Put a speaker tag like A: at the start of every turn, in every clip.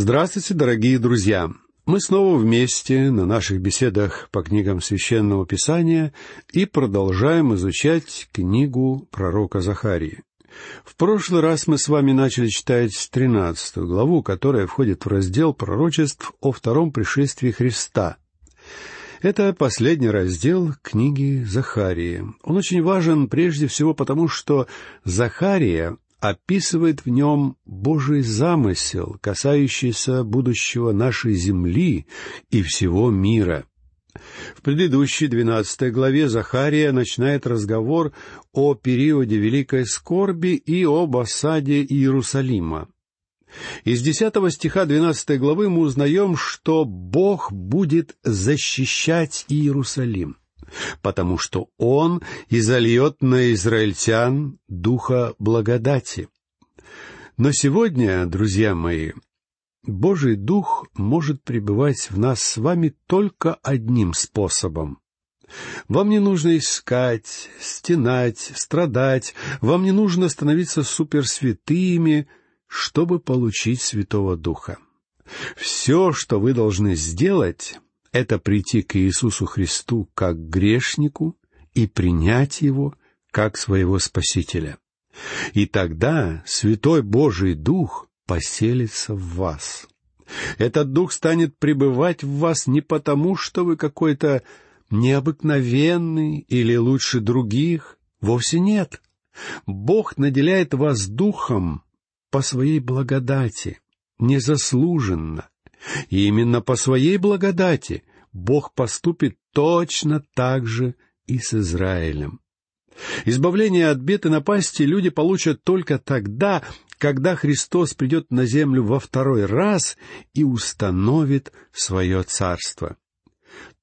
A: Здравствуйте, дорогие друзья! Мы снова вместе на наших беседах по книгам Священного Писания и продолжаем изучать книгу пророка Захарии. В прошлый раз мы с вами начали читать тринадцатую главу, которая входит в раздел пророчеств о втором пришествии Христа. Это последний раздел книги Захарии. Он очень важен прежде всего потому, что Захария описывает в нем Божий замысел, касающийся будущего нашей земли и всего мира. В предыдущей двенадцатой главе Захария начинает разговор о периоде великой скорби и об осаде Иерусалима. Из десятого стиха двенадцатой главы мы узнаем, что Бог будет защищать Иерусалим потому что Он изольет на израильтян духа благодати. Но сегодня, друзья мои, Божий Дух может пребывать в нас с вами только одним способом. Вам не нужно искать, стенать, страдать, вам не нужно становиться суперсвятыми, чтобы получить Святого Духа. Все, что вы должны сделать, это прийти к Иисусу Христу как грешнику и принять Его как своего Спасителя. И тогда Святой Божий Дух поселится в вас. Этот Дух станет пребывать в вас не потому, что вы какой-то необыкновенный или лучше других. Вовсе нет. Бог наделяет вас Духом по своей благодати, незаслуженно, и именно по своей благодати Бог поступит точно так же и с Израилем. Избавление от бед и напасти люди получат только тогда, когда Христос придет на землю во второй раз и установит свое царство.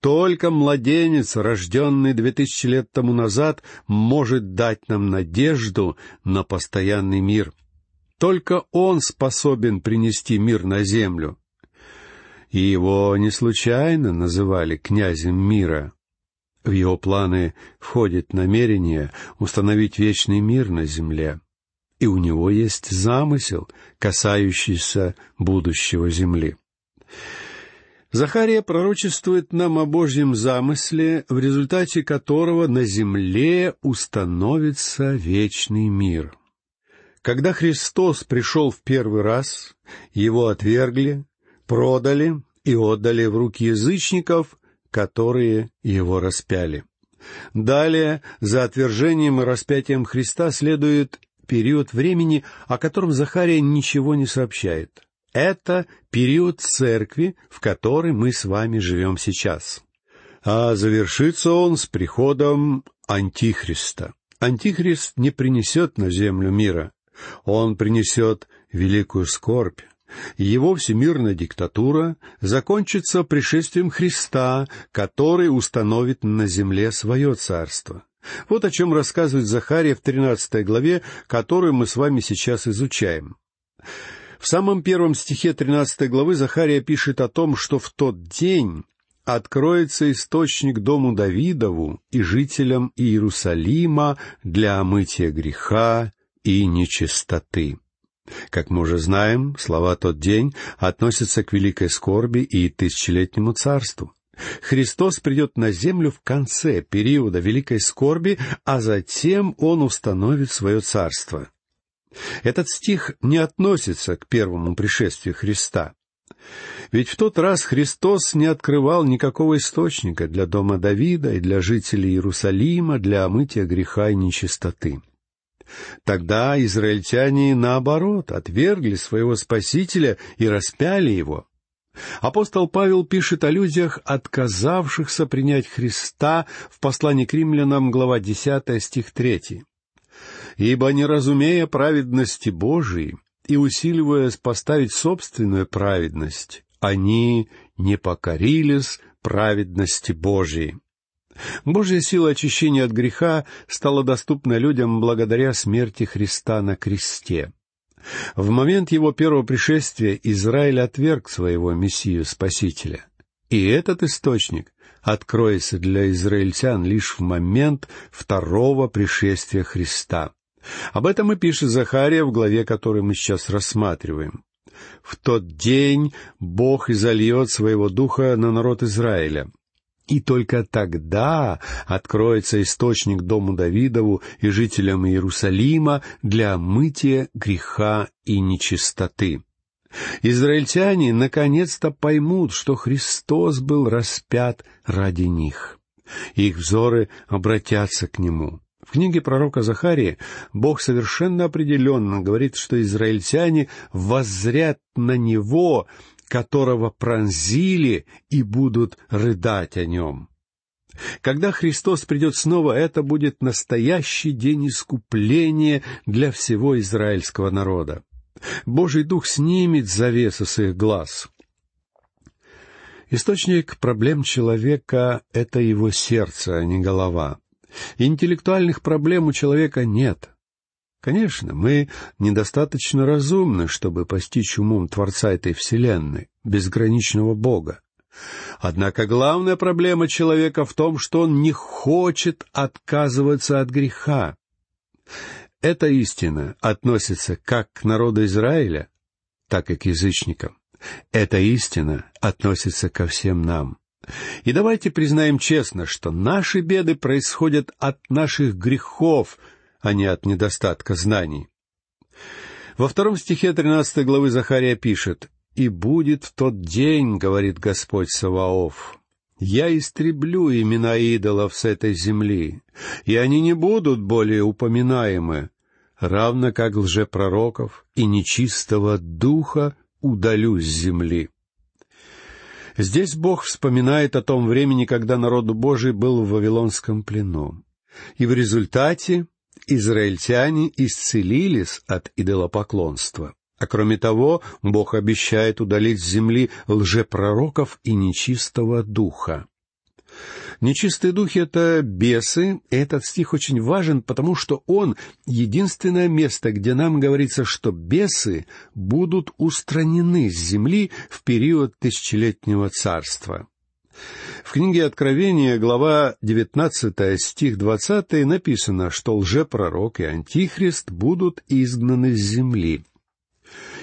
A: Только младенец, рожденный две тысячи лет тому назад, может дать нам надежду на постоянный мир. Только он способен принести мир на землю и его не случайно называли князем мира. В его планы входит намерение установить вечный мир на земле, и у него есть замысел, касающийся будущего земли. Захария пророчествует нам о Божьем замысле, в результате которого на земле установится вечный мир. Когда Христос пришел в первый раз, его отвергли, продали и отдали в руки язычников, которые его распяли. Далее, за отвержением и распятием Христа следует период времени, о котором Захария ничего не сообщает. Это период церкви, в которой мы с вами живем сейчас. А завершится он с приходом Антихриста. Антихрист не принесет на землю мира. Он принесет великую скорбь, его всемирная диктатура закончится пришествием Христа, который установит на земле свое царство. Вот о чем рассказывает Захария в тринадцатой главе, которую мы с вами сейчас изучаем. В самом первом стихе тринадцатой главы Захария пишет о том, что в тот день откроется источник дому Давидову и жителям Иерусалима для омытия греха и нечистоты. Как мы уже знаем, слова «тот день» относятся к великой скорби и тысячелетнему царству. Христос придет на землю в конце периода великой скорби, а затем Он установит свое царство. Этот стих не относится к первому пришествию Христа. Ведь в тот раз Христос не открывал никакого источника для дома Давида и для жителей Иерусалима для омытия греха и нечистоты. Тогда израильтяне, наоборот, отвергли своего Спасителя и распяли его. Апостол Павел пишет о людях, отказавшихся принять Христа в послании к римлянам, глава 10, стих 3. «Ибо, не разумея праведности Божией и усиливаясь поставить собственную праведность, они не покорились праведности Божией». Божья сила очищения от греха стала доступна людям благодаря смерти Христа на кресте. В момент его первого пришествия Израиль отверг своего Мессию-Спасителя. И этот источник откроется для израильтян лишь в момент второго пришествия Христа. Об этом и пишет Захария в главе, которую мы сейчас рассматриваем. В тот день Бог изольет своего духа на народ Израиля. И только тогда откроется источник дому Давидову и жителям Иерусалима для мытия греха и нечистоты. Израильтяне наконец-то поймут, что Христос был распят ради них. Их взоры обратятся к Нему. В книге пророка Захарии Бог совершенно определенно говорит, что израильтяне воззрят на Него, которого пронзили, и будут рыдать о Нем. Когда Христос придет снова, это будет настоящий день искупления для всего израильского народа. Божий Дух снимет завесу с их глаз. Источник проблем человека — это его сердце, а не голова. Интеллектуальных проблем у человека нет. Конечно, мы недостаточно разумны, чтобы постичь умом Творца этой Вселенной, безграничного Бога. Однако главная проблема человека в том, что он не хочет отказываться от греха. Эта истина относится как к народу Израиля, так и к язычникам. Эта истина относится ко всем нам. И давайте признаем честно, что наши беды происходят от наших грехов, а не от недостатка знаний. Во втором стихе 13 главы Захария пишет, «И будет в тот день, — говорит Господь Саваоф, — я истреблю имена идолов с этой земли, и они не будут более упоминаемы, равно как лжепророков и нечистого духа удалю с земли. Здесь Бог вспоминает о том времени, когда народу Божий был в Вавилонском плену. И в результате израильтяне исцелились от идолопоклонства. А кроме того, Бог обещает удалить с земли лжепророков и нечистого духа. Нечистые духи — это бесы, этот стих очень важен, потому что он — единственное место, где нам говорится, что бесы будут устранены с земли в период тысячелетнего царства. В книге Откровения, глава 19, стих 20, написано, что лжепророк и антихрист будут изгнаны с земли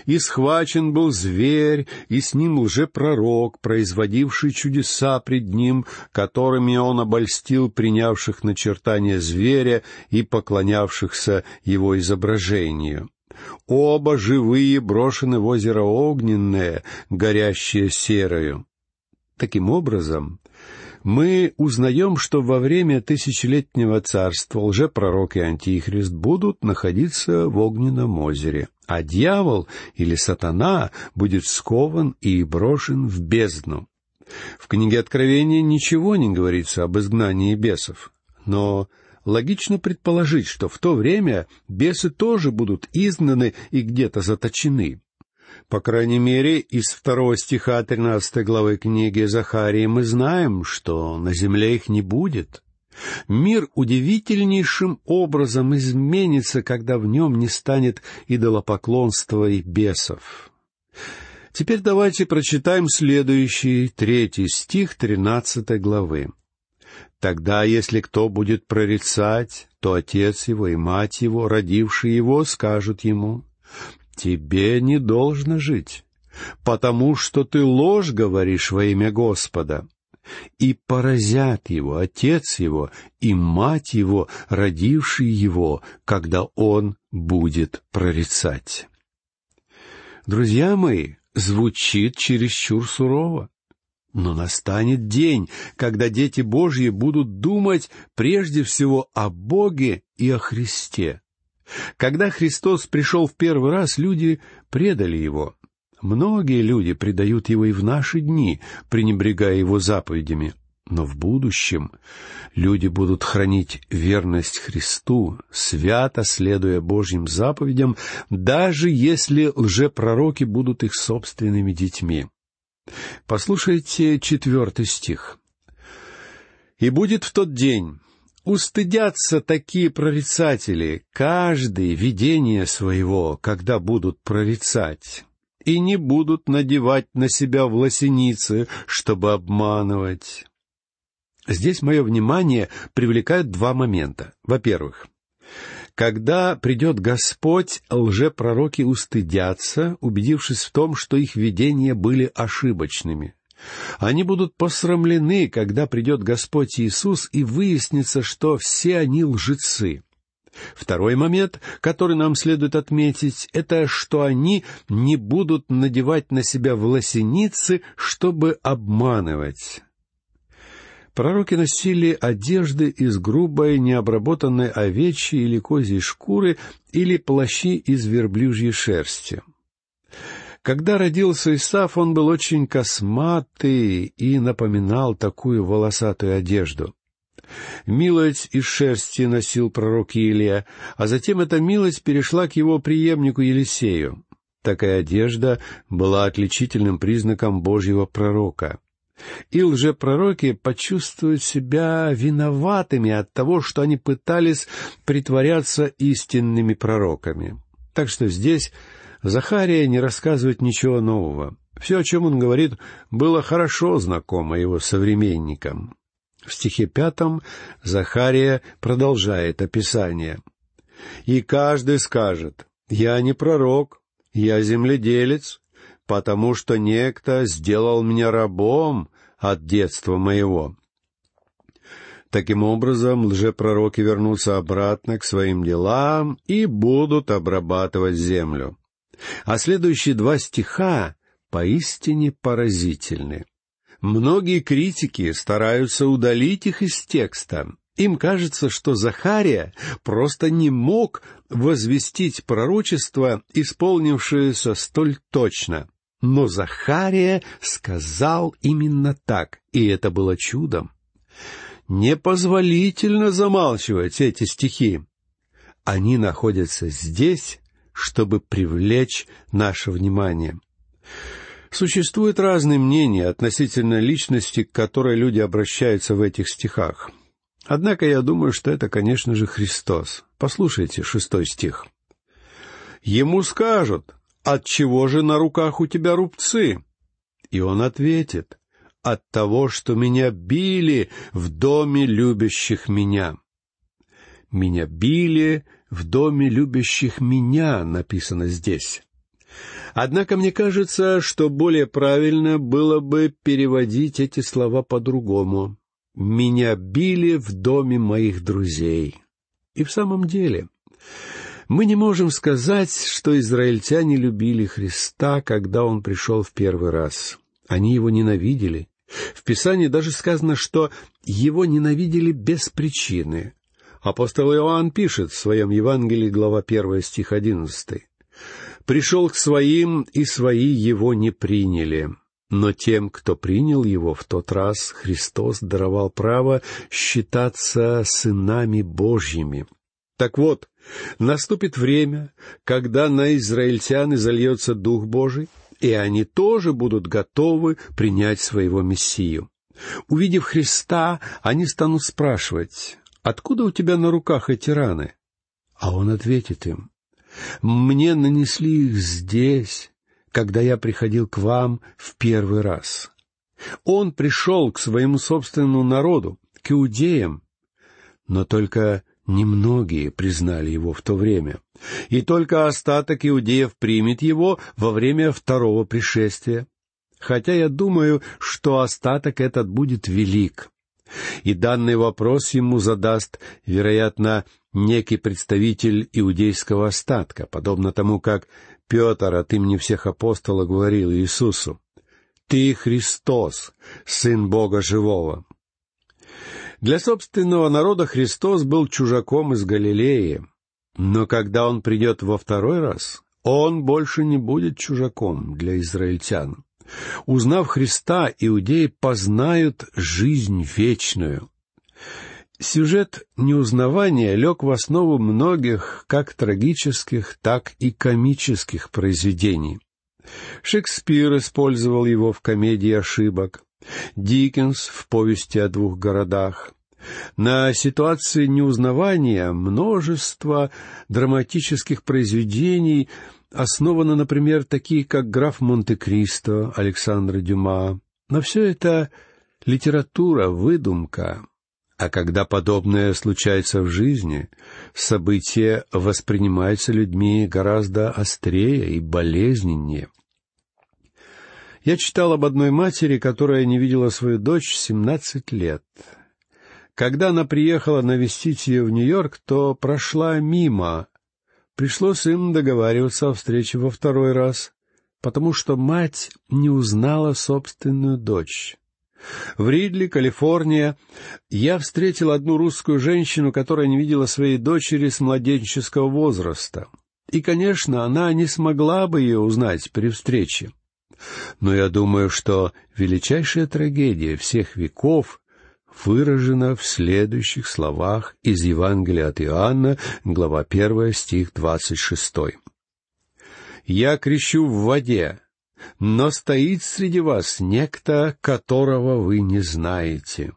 A: и схвачен был зверь, и с ним лжепророк, производивший чудеса пред ним, которыми он обольстил принявших начертания зверя и поклонявшихся его изображению. Оба живые брошены в озеро огненное, горящее серою. Таким образом, мы узнаем, что во время тысячелетнего царства лжепророк и антихрист будут находиться в огненном озере, а дьявол или сатана будет скован и брошен в бездну. В книге Откровения ничего не говорится об изгнании бесов, но логично предположить, что в то время бесы тоже будут изгнаны и где-то заточены. По крайней мере, из второго стиха тринадцатой главы книги Захарии мы знаем, что на земле их не будет. Мир удивительнейшим образом изменится, когда в нем не станет идолопоклонства и бесов. Теперь давайте прочитаем следующий, третий стих тринадцатой главы. «Тогда, если кто будет прорицать, то отец его и мать его, родившие его, скажут ему, тебе не должно жить, потому что ты ложь говоришь во имя Господа. И поразят его отец его и мать его, родившие его, когда он будет прорицать. Друзья мои, звучит чересчур сурово. Но настанет день, когда дети Божьи будут думать прежде всего о Боге и о Христе. Когда Христос пришел в первый раз, люди предали Его. Многие люди предают Его и в наши дни, пренебрегая Его заповедями. Но в будущем люди будут хранить верность Христу, свято следуя Божьим заповедям, даже если лжепророки будут их собственными детьми. Послушайте четвертый стих. «И будет в тот день, Устыдятся такие прорицатели, каждый видение своего, когда будут прорицать, и не будут надевать на себя власеницы, чтобы обманывать. Здесь мое внимание привлекают два момента. Во-первых, Когда придет Господь, лжепророки устыдятся, убедившись в том, что их видения были ошибочными. Они будут посрамлены, когда придет Господь Иисус, и выяснится, что все они лжецы. Второй момент, который нам следует отметить, это что они не будут надевать на себя власеницы, чтобы обманывать. Пророки носили одежды из грубой, необработанной овечьей или козьей шкуры или плащи из верблюжьей шерсти. Когда родился Исаф, он был очень косматый и напоминал такую волосатую одежду. Милость из шерсти носил пророк Илия, а затем эта милость перешла к его преемнику Елисею. Такая одежда была отличительным признаком Божьего пророка — и лжепророки почувствуют себя виноватыми от того, что они пытались притворяться истинными пророками. Так что здесь Захария не рассказывает ничего нового. Все, о чем он говорит, было хорошо знакомо его современникам. В стихе пятом Захария продолжает описание. «И каждый скажет, я не пророк, я земледелец, потому что некто сделал меня рабом от детства моего». Таким образом, лжепророки вернутся обратно к своим делам и будут обрабатывать землю. А следующие два стиха поистине поразительны. Многие критики стараются удалить их из текста. Им кажется, что Захария просто не мог возвестить пророчество, исполнившееся столь точно. Но Захария сказал именно так, и это было чудом. Непозволительно замалчивать эти стихи. Они находятся здесь, чтобы привлечь наше внимание. Существуют разные мнения относительно личности, к которой люди обращаются в этих стихах. Однако я думаю, что это, конечно же, Христос. Послушайте шестой стих. «Ему скажут, от чего же на руках у тебя рубцы? И он ответит, от того, что меня били в доме любящих меня. Меня били в доме любящих меня, написано здесь. Однако мне кажется, что более правильно было бы переводить эти слова по-другому. «Меня били в доме моих друзей». И в самом деле, мы не можем сказать, что израильтяне любили Христа, когда Он пришел в первый раз. Они Его ненавидели. В Писании даже сказано, что Его ненавидели без причины. Апостол Иоанн пишет в своем Евангелии, глава 1, стих 11. «Пришел к своим, и свои Его не приняли». Но тем, кто принял его в тот раз, Христос даровал право считаться сынами Божьими. Так вот, Наступит время, когда на израильтян изольется Дух Божий, и они тоже будут готовы принять своего Мессию. Увидев Христа, они станут спрашивать, «Откуда у тебя на руках эти раны?» А он ответит им, «Мне нанесли их здесь, когда я приходил к вам в первый раз». Он пришел к своему собственному народу, к иудеям, но только Немногие признали его в то время, и только остаток иудеев примет его во время второго пришествия. Хотя я думаю, что остаток этот будет велик. И данный вопрос ему задаст, вероятно, некий представитель иудейского остатка, подобно тому, как Петр от имени всех апостолов говорил Иисусу, «Ты Христос, Сын Бога Живого». Для собственного народа Христос был чужаком из Галилеи, но когда он придет во второй раз, он больше не будет чужаком для израильтян. Узнав Христа, иудеи познают жизнь вечную. Сюжет неузнавания лег в основу многих как трагических, так и комических произведений. Шекспир использовал его в комедии «Ошибок», Диккенс в повести о двух городах. На ситуации неузнавания множество драматических произведений основано, например, такие как «Граф Монте-Кристо» Александра Дюма. Но все это литература, выдумка. А когда подобное случается в жизни, событие воспринимается людьми гораздо острее и болезненнее. Я читал об одной матери, которая не видела свою дочь семнадцать лет. Когда она приехала навестить ее в Нью-Йорк, то прошла мимо. Пришлось им договариваться о встрече во второй раз, потому что мать не узнала собственную дочь. В Ридли, Калифорния, я встретил одну русскую женщину, которая не видела своей дочери с младенческого возраста. И, конечно, она не смогла бы ее узнать при встрече. Но я думаю, что величайшая трагедия всех веков выражена в следующих словах из Евангелия от Иоанна, глава 1, стих 26. «Я крещу в воде, но стоит среди вас некто, которого вы не знаете».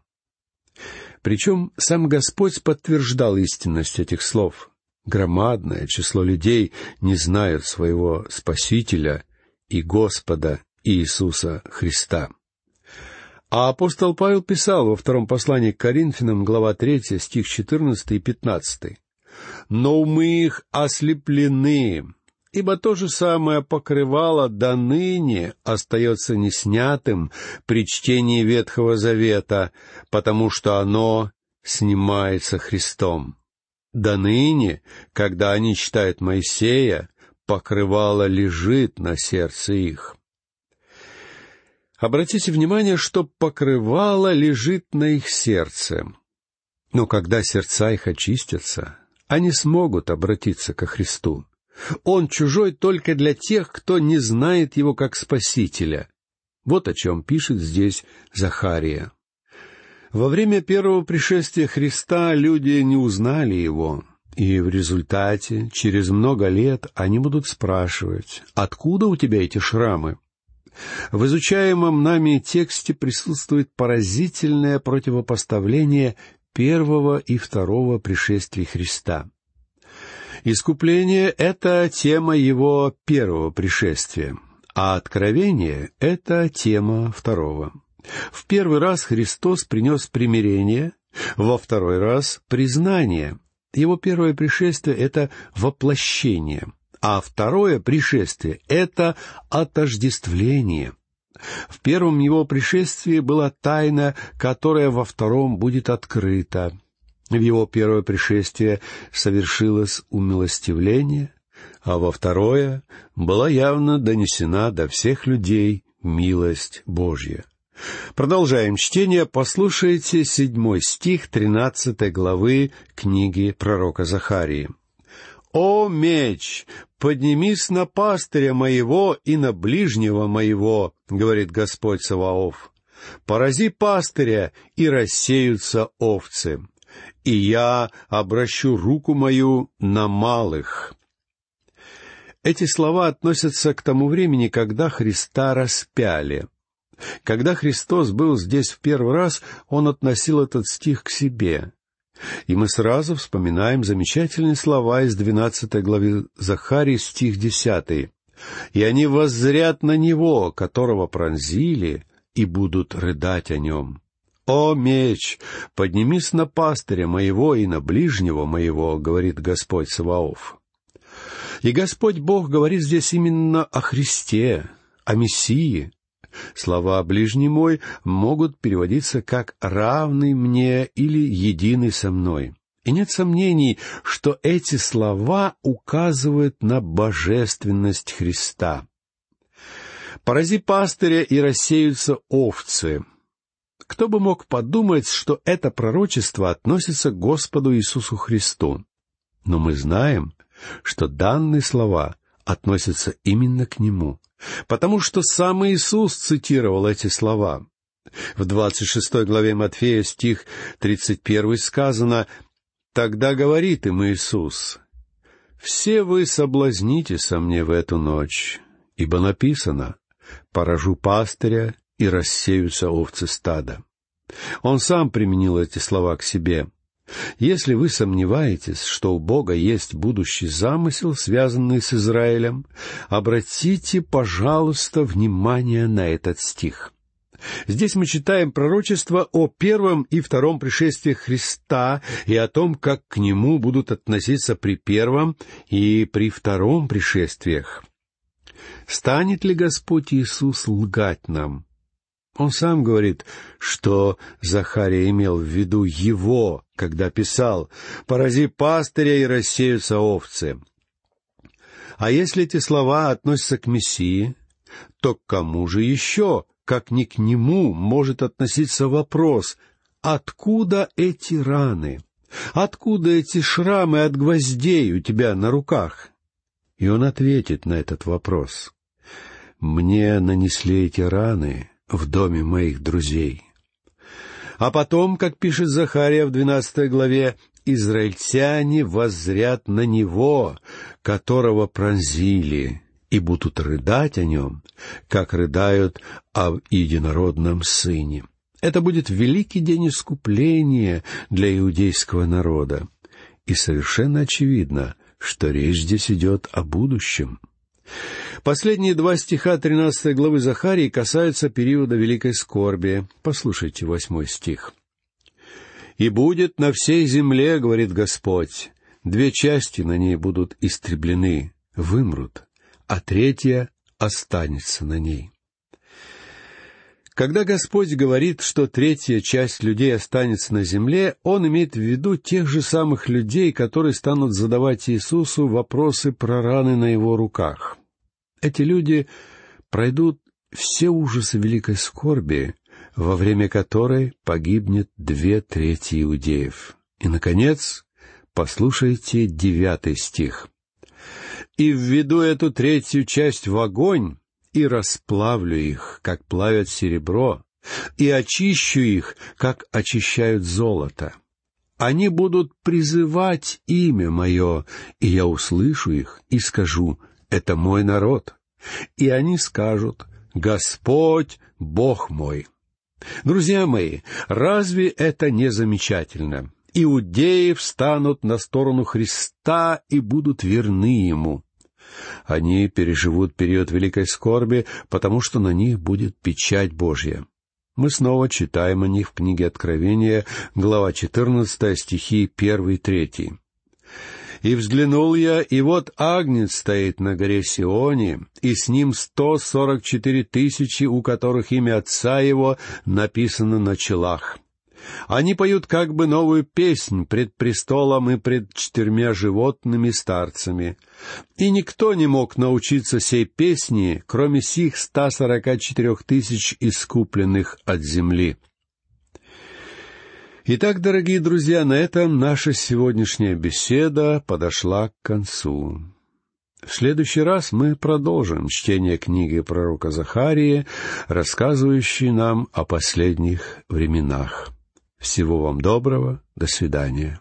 A: Причем сам Господь подтверждал истинность этих слов. Громадное число людей не знают своего Спасителя и Господа Иисуса Христа. А апостол Павел писал во втором послании к Коринфянам, глава 3, стих 14 и 15. «Но умы их ослеплены, ибо то же самое покрывало до ныне остается неснятым при чтении Ветхого Завета, потому что оно снимается Христом. До ныне, когда они читают Моисея, покрывало лежит на сердце их. Обратите внимание, что покрывало лежит на их сердце. Но когда сердца их очистятся, они смогут обратиться ко Христу. Он чужой только для тех, кто не знает его как Спасителя. Вот о чем пишет здесь Захария. Во время первого пришествия Христа люди не узнали его, и в результате, через много лет, они будут спрашивать, откуда у тебя эти шрамы? В изучаемом нами тексте присутствует поразительное противопоставление первого и второго пришествия Христа. Искупление — это тема его первого пришествия, а откровение — это тема второго. В первый раз Христос принес примирение, во второй раз — признание. Его первое пришествие — это воплощение, а второе пришествие — это отождествление. В первом его пришествии была тайна, которая во втором будет открыта. В его первое пришествие совершилось умилостивление, а во второе была явно донесена до всех людей милость Божья. Продолжаем чтение. Послушайте седьмой стих тринадцатой главы книги пророка Захарии. «О меч, поднимись на пастыря моего и на ближнего моего, — говорит Господь Саваоф. Порази пастыря, и рассеются овцы и я обращу руку мою на малых». Эти слова относятся к тому времени, когда Христа распяли. Когда Христос был здесь в первый раз, Он относил этот стих к себе. И мы сразу вспоминаем замечательные слова из двенадцатой главы Захарии, стих десятый. «И они воззрят на Него, которого пронзили, и будут рыдать о Нем». «О меч, поднимись на пастыря моего и на ближнего моего», — говорит Господь Саваоф. И Господь Бог говорит здесь именно о Христе, о Мессии. Слова «ближний мой» могут переводиться как «равный мне» или «единый со мной». И нет сомнений, что эти слова указывают на божественность Христа. «Порази пастыря, и рассеются овцы», кто бы мог подумать, что это пророчество относится к Господу Иисусу Христу? Но мы знаем, что данные слова относятся именно к Нему, потому что сам Иисус цитировал эти слова. В двадцать шестой главе Матфея стих тридцать первый сказано «Тогда говорит им Иисус, «Все вы соблазните со мне в эту ночь, ибо написано, поражу пастыря, и рассеются овцы стада. Он сам применил эти слова к себе. Если вы сомневаетесь, что у Бога есть будущий замысел, связанный с Израилем, обратите, пожалуйста, внимание на этот стих. Здесь мы читаем пророчество о первом и втором пришествиях Христа и о том, как к нему будут относиться при первом и при втором пришествиях. Станет ли Господь Иисус лгать нам? Он сам говорит, что Захария имел в виду его, когда писал «Порази пастыря и рассеются овцы». А если эти слова относятся к Мессии, то к кому же еще, как ни к нему, может относиться вопрос, откуда эти раны? Откуда эти шрамы от гвоздей у тебя на руках? И он ответит на этот вопрос. Мне нанесли эти раны в доме моих друзей. А потом, как пишет Захария в двенадцатой главе, израильтяне воззрят на него, которого пронзили, и будут рыдать о нем, как рыдают об единородном сыне. Это будет великий день искупления для иудейского народа. И совершенно очевидно, что речь здесь идет о будущем. Последние два стиха тринадцатой главы Захарии касаются периода великой скорби. Послушайте восьмой стих. «И будет на всей земле, — говорит Господь, — две части на ней будут истреблены, вымрут, а третья останется на ней. Когда Господь говорит, что третья часть людей останется на земле, Он имеет в виду тех же самых людей, которые станут задавать Иисусу вопросы про раны на Его руках. Эти люди пройдут все ужасы великой скорби, во время которой погибнет две трети иудеев. И, наконец, послушайте девятый стих и введу эту третью часть в огонь, и расплавлю их, как плавят серебро, и очищу их, как очищают золото. Они будут призывать имя мое, и я услышу их и скажу, это мой народ. И они скажут, Господь, Бог мой. Друзья мои, разве это не замечательно? Иудеи встанут на сторону Христа и будут верны Ему. Они переживут период великой скорби, потому что на них будет печать Божья. Мы снова читаем о них в книге Откровения, глава 14, стихи 1 и 3. «И взглянул я, и вот Агнец стоит на горе Сионе, и с ним сто сорок четыре тысячи, у которых имя Отца Его написано на челах. Они поют как бы новую песнь пред престолом и пред четырьмя животными старцами. И никто не мог научиться сей песни, кроме сих ста сорока четырех тысяч искупленных от земли. Итак, дорогие друзья, на этом наша сегодняшняя беседа подошла к концу. В следующий раз мы продолжим чтение книги пророка Захарии, рассказывающей нам о последних временах. Всего вам доброго. До свидания.